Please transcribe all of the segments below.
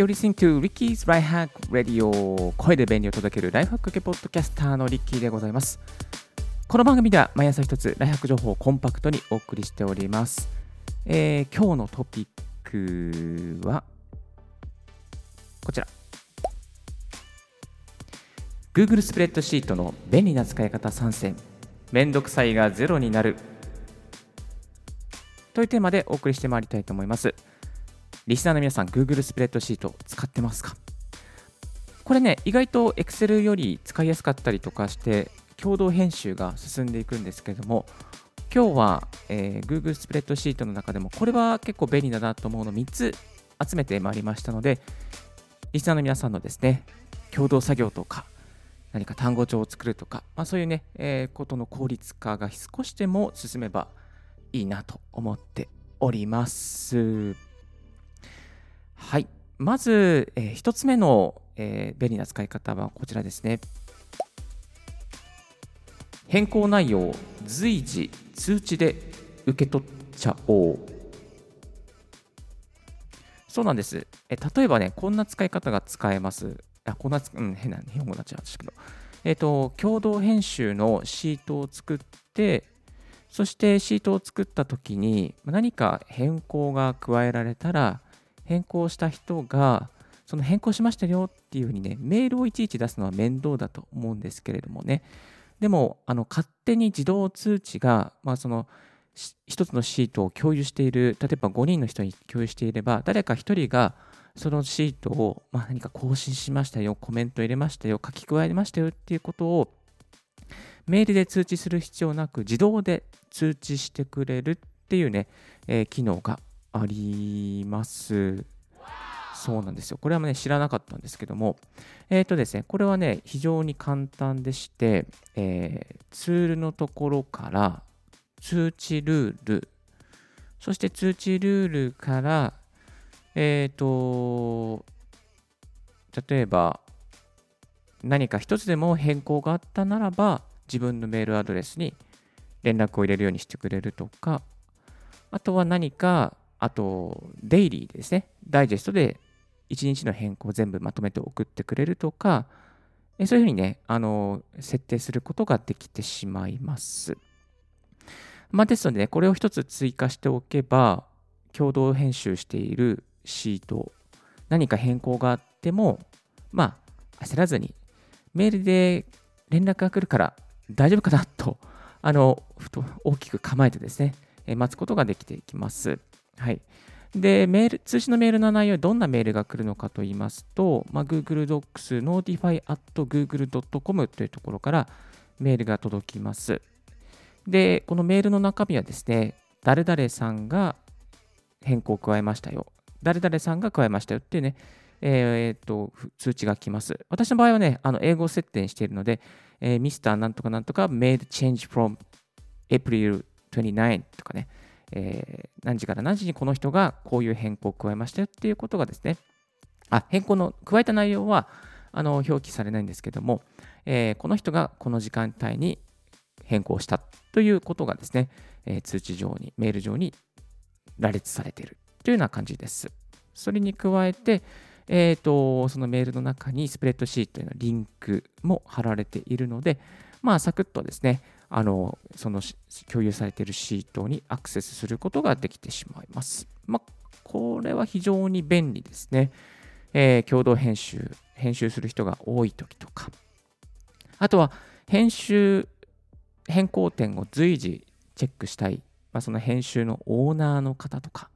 You're listening to Ricky's Life Hack Radio. 声で便利を届けるライフハック系ポッドキャスターのリッキーでございます。この番組では毎朝一つライフハック情報をコンパクトにお送りしております、えー、今日のトピックはこちら。Google スプレッドシートの便利な使い方参戦。めんどくさいがゼロになる。というテーマでお送りしてまいりたいと思います。リスナーの皆さん Google スプレッドシート使ってますか？これね意外と Excel より使いやすかったりとかして共同編集が進んでいくんですけども今日は、えー、Google スプレッドシートの中でもこれは結構便利だなと思うの3つ集めてまいりましたのでリスナーの皆さんのですね共同作業とか何か単語帳を作るとか、まあ、そういうね、えー、ことの効率化が少しでも進めばいいなと思っております。はい。まず、えー、1つ目の、えー、便利な使い方はこちらですね。変更内容を随時通知で受け取っちゃおう。そうなんです。え例えばね、こんな使い方が使えます。あ、こんな、うん、変な日本語になっちゃうんですけど、えっ、ー、と、共同編集のシートを作って、そしてシートを作ったときに何か変更が加えられたら、変更した人が、その変更しましたよっていうふうにね、メールをいちいち出すのは面倒だと思うんですけれどもね、でも、あの勝手に自動通知が、まあ、その一つのシートを共有している、例えば5人の人に共有していれば、誰か1人がそのシートを、まあ、何か更新しましたよ、コメント入れましたよ、書き加えましたよっていうことをメールで通知する必要なく自動で通知してくれるっていうね、えー、機能があります。そうなんですよ。これはね、知らなかったんですけども、えっ、ー、とですね、これはね、非常に簡単でして、えー、ツールのところから通知ルール、そして通知ルールから、えっ、ー、と、例えば、何か一つでも変更があったならば、自分のメールアドレスに連絡を入れるようにしてくれるとか、あとは何か、あと、デイリーですね、ダイジェストで1日の変更を全部まとめて送ってくれるとか、そういうふうにね、あの、設定することができてしまいます。まあ、ですので、ね、これを一つ追加しておけば、共同編集しているシート、何か変更があっても、まあ、焦らずに、メールで連絡が来るから大丈夫かなと、あの、大きく構えてですね、待つことができていきます。はい。で、メール、通知のメールの内容、どんなメールが来るのかと言いますと、まあ、Google Docs notify.google.com というところからメールが届きます。で、このメールの中身はですね、誰々さんが変更を加えましたよ。誰々さんが加えましたよっていうね、えー、っと、通知が来ます。私の場合はね、あの英語設定しているので、えー、ミスターなんとかなんとか made change from April 29とかね、えー、何時から何時にこの人がこういう変更を加えましたよっていうことがですね、あ、変更の加えた内容はあの表記されないんですけども、えー、この人がこの時間帯に変更したということがですね、えー、通知上に、メール上に羅列されているというような感じです。それに加えて、えーと、そのメールの中にスプレッドシートへのリンクも貼られているので、まあ、サクッとですね、あのその共有されているシートにアクセスすることができてしまいます。まあ、これは非常に便利ですね。えー、共同編集、編集する人が多い時とか、あとは編集、変更点を随時チェックしたい、まあ、その編集のオーナーの方とか、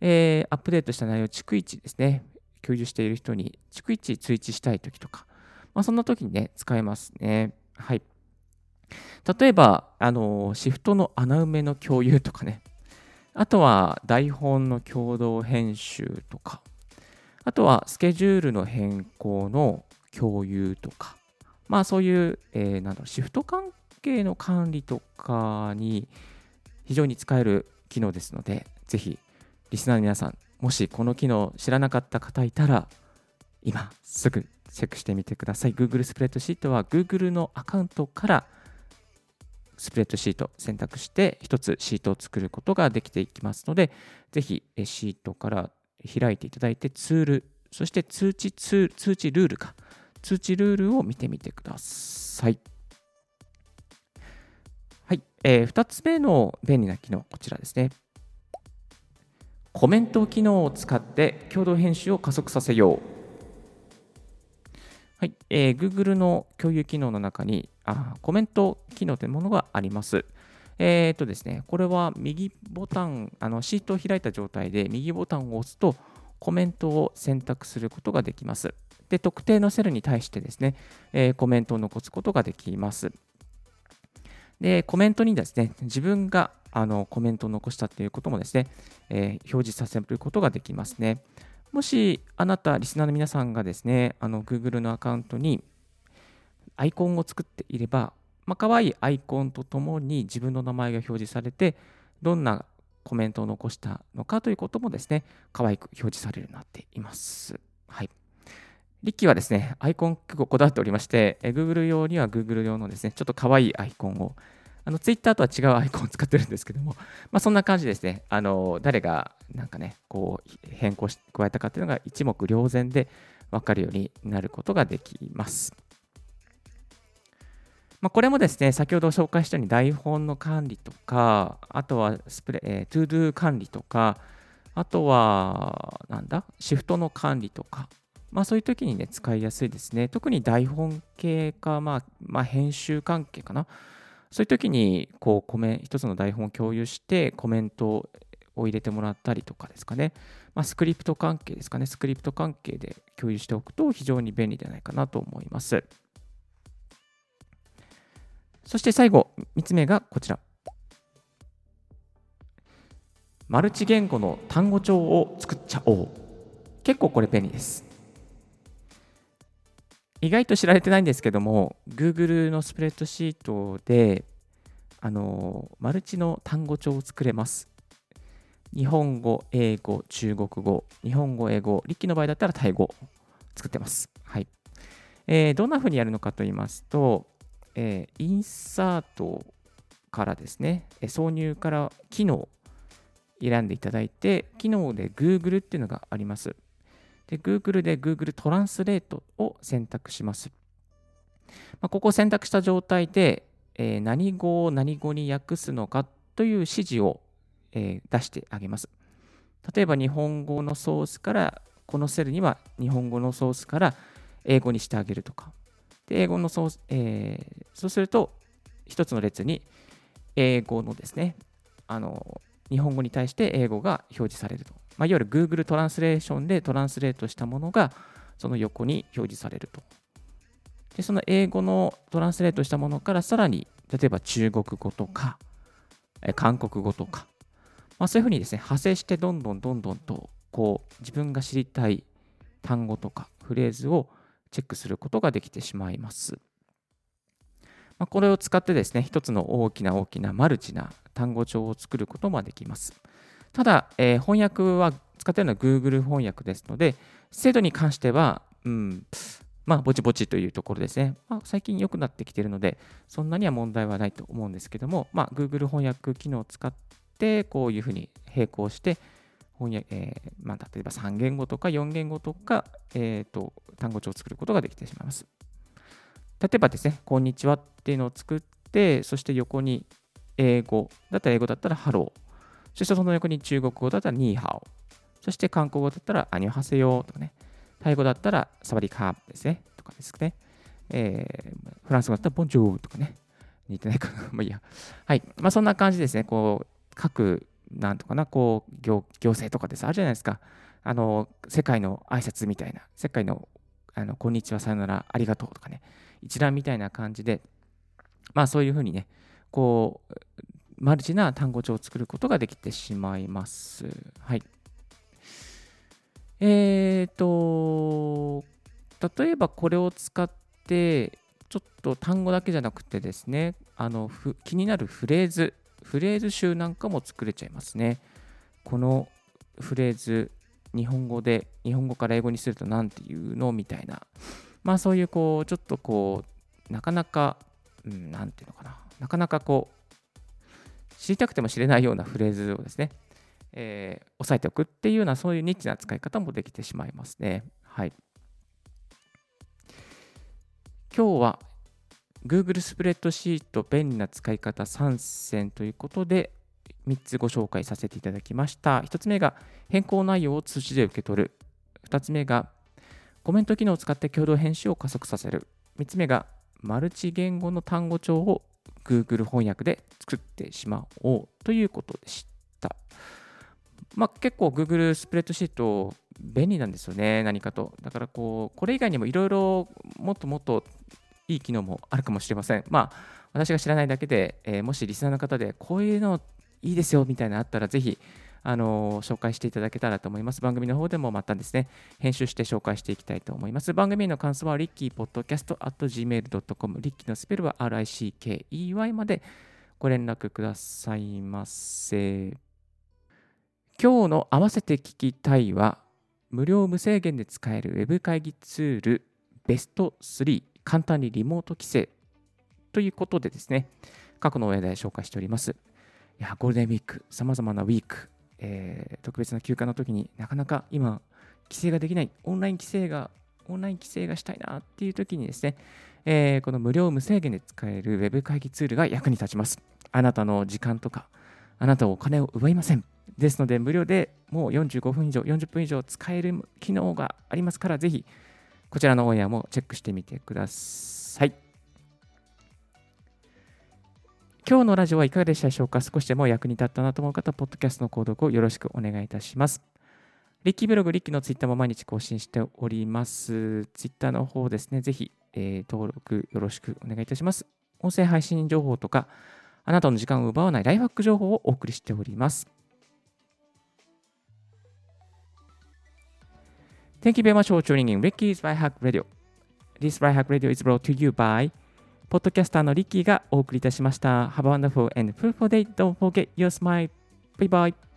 えー、アップデートした内容を、逐一ですね、共有している人に逐一通知したいときとか、まあ、そんな時にね、使えますね。はい。例えば、あの、シフトの穴埋めの共有とかね、あとは台本の共同編集とか、あとはスケジュールの変更の共有とか、まあそういう、えー、なんだろう、シフト関係の管理とかに非常に使える機能ですので、ぜひリスナーの皆さん、もしこの機能知らなかった方いたら、今すぐチェックしてみてください。Google スプレッドシートは Google のアカウントからスプレッドシート選択して1つシートを作ることができていきますので、ぜひシートから開いていただいてツールそして通知通通知ルールか。通知ルールを見てみてください。はい、えー、2つ目の便利な機能、こちらですね。コメント機能を使って共同編集を加速させよう。はい、えー、Google の共有機能の中にあコメント機能というものがあります。えっ、とですね、これは右ボタン、あのシートを開いた状態で右ボタンを押すとコメントを選択することができます。で、特定のセルに対してですね、えー、コメントを残すことができます。で、コメントにですね、自分があのコメントを残したということもですね、えー、表示させることができますね。もしあなた、リスナーの皆さんがですね、あの Google のアカウントにアイコンを作っていれば、まあ、可愛いアイコンとともに自分の名前が表示されて、どんなコメントを残したのかということもですね、可愛く表示されるようになっています。はい。リッキーはですね、アイコン結構こだわっておりまして、Google 用には Google 用のですね、ちょっと可愛いアイコンを、あの Twitter とは違うアイコンを使ってるんですけども、まあ、そんな感じですね、あの誰がなんかね、こう変更し加えたかっていうのが一目瞭然で分かるようになることができます。まあ、これもですね、先ほど紹介したように台本の管理とか、あとはスプレ、えー、 ToDo 管理とか、あとは、なんだ、シフトの管理とか、まあ、そういう時にね、使いやすいですね。特に台本系か、まあ、まあ、編集関係かな。そういう時に、こう、コメ一つの台本を共有して、コメントを入れてもらったりとかですかね。まあ、スクリプト関係ですかね。スクリプト関係で共有しておくと非常に便利ではないかなと思います。そして最後、3つ目がこちら。マルチ言語の単語帳を作っちゃおう。結構これ便利です。意外と知られてないんですけども、Google のスプレッドシートで、あのマルチの単語帳を作れます。日本語、英語、中国語、日本語、英語、力の場合だったらタイ語作ってます。はい。えー、どんな風にやるのかと言いますと、えー、インサートからですね、挿入から機能選んでいただいて、機能で Google っていうのがあります。で、Google で Google トランスレートを選択します。まあ、ここを選択した状態で、えー、何語を何語に訳すのかという指示を、えー、出してあげます。例えば日本語のソースから、このセルには日本語のソースから英語にしてあげるとか。で、英語のソース、えー、そうすると、一つの列に英語のですね、あの、日本語に対して英語が表示されると。まあ、いわゆる Google トランスレーションでトランスレートしたものがその横に表示されると。で、その英語のトランスレートしたものからさらに、例えば中国語とか、え韓国語とか、まあ、そういうふうにですね、派生してどんどんどんどんと、こう、自分が知りたい単語とかフレーズをチェックすることができてしまいます。まあ、これを使ってですね、一つの大きな大きなマルチな単語帳を作ることもできます。ただ、えー、翻訳は使っているのは Google 翻訳ですので、精度に関しては、うん、まあ、ぼちぼちというところですね。まあ、最近良くなってきているので、そんなには問題はないと思うんですけども、まあ、Google 翻訳機能を使って、こういうふうに並行して、翻訳えーまあ、例えば3言語とか4言語とか、えーと、単語帳を作ることができてしまいます。例えばですね、こんにちはっていうのを作って、そして横に英語だったら英語だったら Hello。そしてその横に中国語だったら你好。そして韓国語だったら안녕하세요とかね。タイ語だったらสวัสดีค่ะですね。とかですね。えー、フランス語だったら Bonjour とかね。似てないかな。まあいいや。はい。まあそんな感じですね。こう、各、なんとかな、こう、行行政とかです。あるじゃないですか。あの、世界の挨拶みたいな。世界の、あの、こんにちは、さよなら、ありがとうとかね。一覧みたいな感じで、まあそういうふうにね、こう、マルチな単語帳を作ることができてしまいます。はい。えっ、ー、と、例えばこれを使って、ちょっと単語だけじゃなくてですね、あの気になるフレーズ、フレーズ集なんかも作れちゃいますね。このフレーズ、日本語で、日本語から英語にすると何て言うのみたいな。まあそういうこう、ちょっとこう、なかなか、うん、なていうのかな。なかなかこう、知りたくても知れないようなフレーズをですね、えー、押さえておくっていうようなそういうニッチな使い方もできてしまいますね。はい。今日は Google スプレッドシート便利な使い方3選ということで3つご紹介させていただきました。1つ目が変更内容を通知で受け取る。2つ目がコメント機能を使って共同編集を加速させる。3つ目がマルチ言語の単語帳を Google 翻訳で作ってしまおうということでした。まあ、結構 Google スプレッドシート便利なんですよね、何かと。だからこう、これ以外にもいろいろもっともっといい機能もあるかもしれません。まあ、私が知らないだけで、えー、もしリスナーの方でこういうのいいですよみたいなのあったら、ぜひ、あの紹介していただけたらと思います。番組の方でもまたですね、編集して紹介していきたいと思います。番組の感想は、リッキーポッドキャスト at gmail.com、リッキーのスペルは RICKEY までご連絡くださいませ。今日の合わせて聞きたいは、無料無制限で使える Web 会議ツールベスト3簡単にリモート規制ということでですね、過去の上で紹介しております。いや、ゴールデンウィーク、さまざまなウィーク、えー、特別な休暇の時になかなか今、規制ができない、オンライン規制が、オンライン規制がしたいなっていう時にですね、えー、この無料無制限で使える Web 会議ツールが役に立ちます。あなたの時間とか、あなたお金を奪いません。ですので、無料でもう45分以上、40分以上使える機能がありますから、ぜひ、こちらのオンエアもチェックしてみてください。今日のラジオはいかがでしたでしょうか？少しでも役に立ったなと思う方、ポッドキャストの購読をよろしくお願いいたします。リッキーブログ、リッキーのツイッターも毎日更新しております。ツイッターの方ですね、ぜひ、えー、登録よろしくお願いいたします。音声配信情報とか、あなたの時間を奪わないライフハック情報をお送りしております。Thank you very much for tuning in Ricky's Right Hack Radio. This Right Hack Radio is brought to you by ポッドキャスターのリッキーがお送りいたしました。Have a wonderful and fruitful day. Don't forget your smile. Bye bye.